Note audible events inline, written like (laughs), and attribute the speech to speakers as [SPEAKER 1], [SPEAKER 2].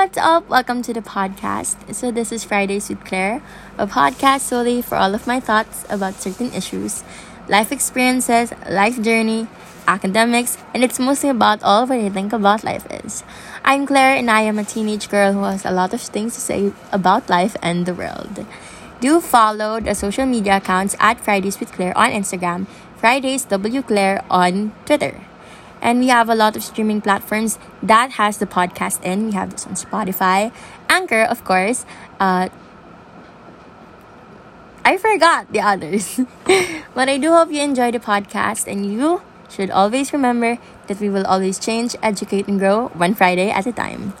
[SPEAKER 1] what's up? Welcome to the podcast. So, this is Fridays with Claire, a podcast solely for all of my thoughts about certain issues, life experiences, life journey, academics, and it's mostly about all what I think about life is. I'm Claire, and I am a teenage girl who has a lot of things to say about life and the world. Do follow the social media accounts at Fridays with Claire on Instagram, Fridays W Claire on Twitter. And we have a lot of streaming platforms that has the podcast in. We have this on Spotify, Anchor, of course. Uh, I forgot the others. (laughs) but I do hope you enjoy the podcast and you should always remember that we will always change, educate, and grow one Friday at a time.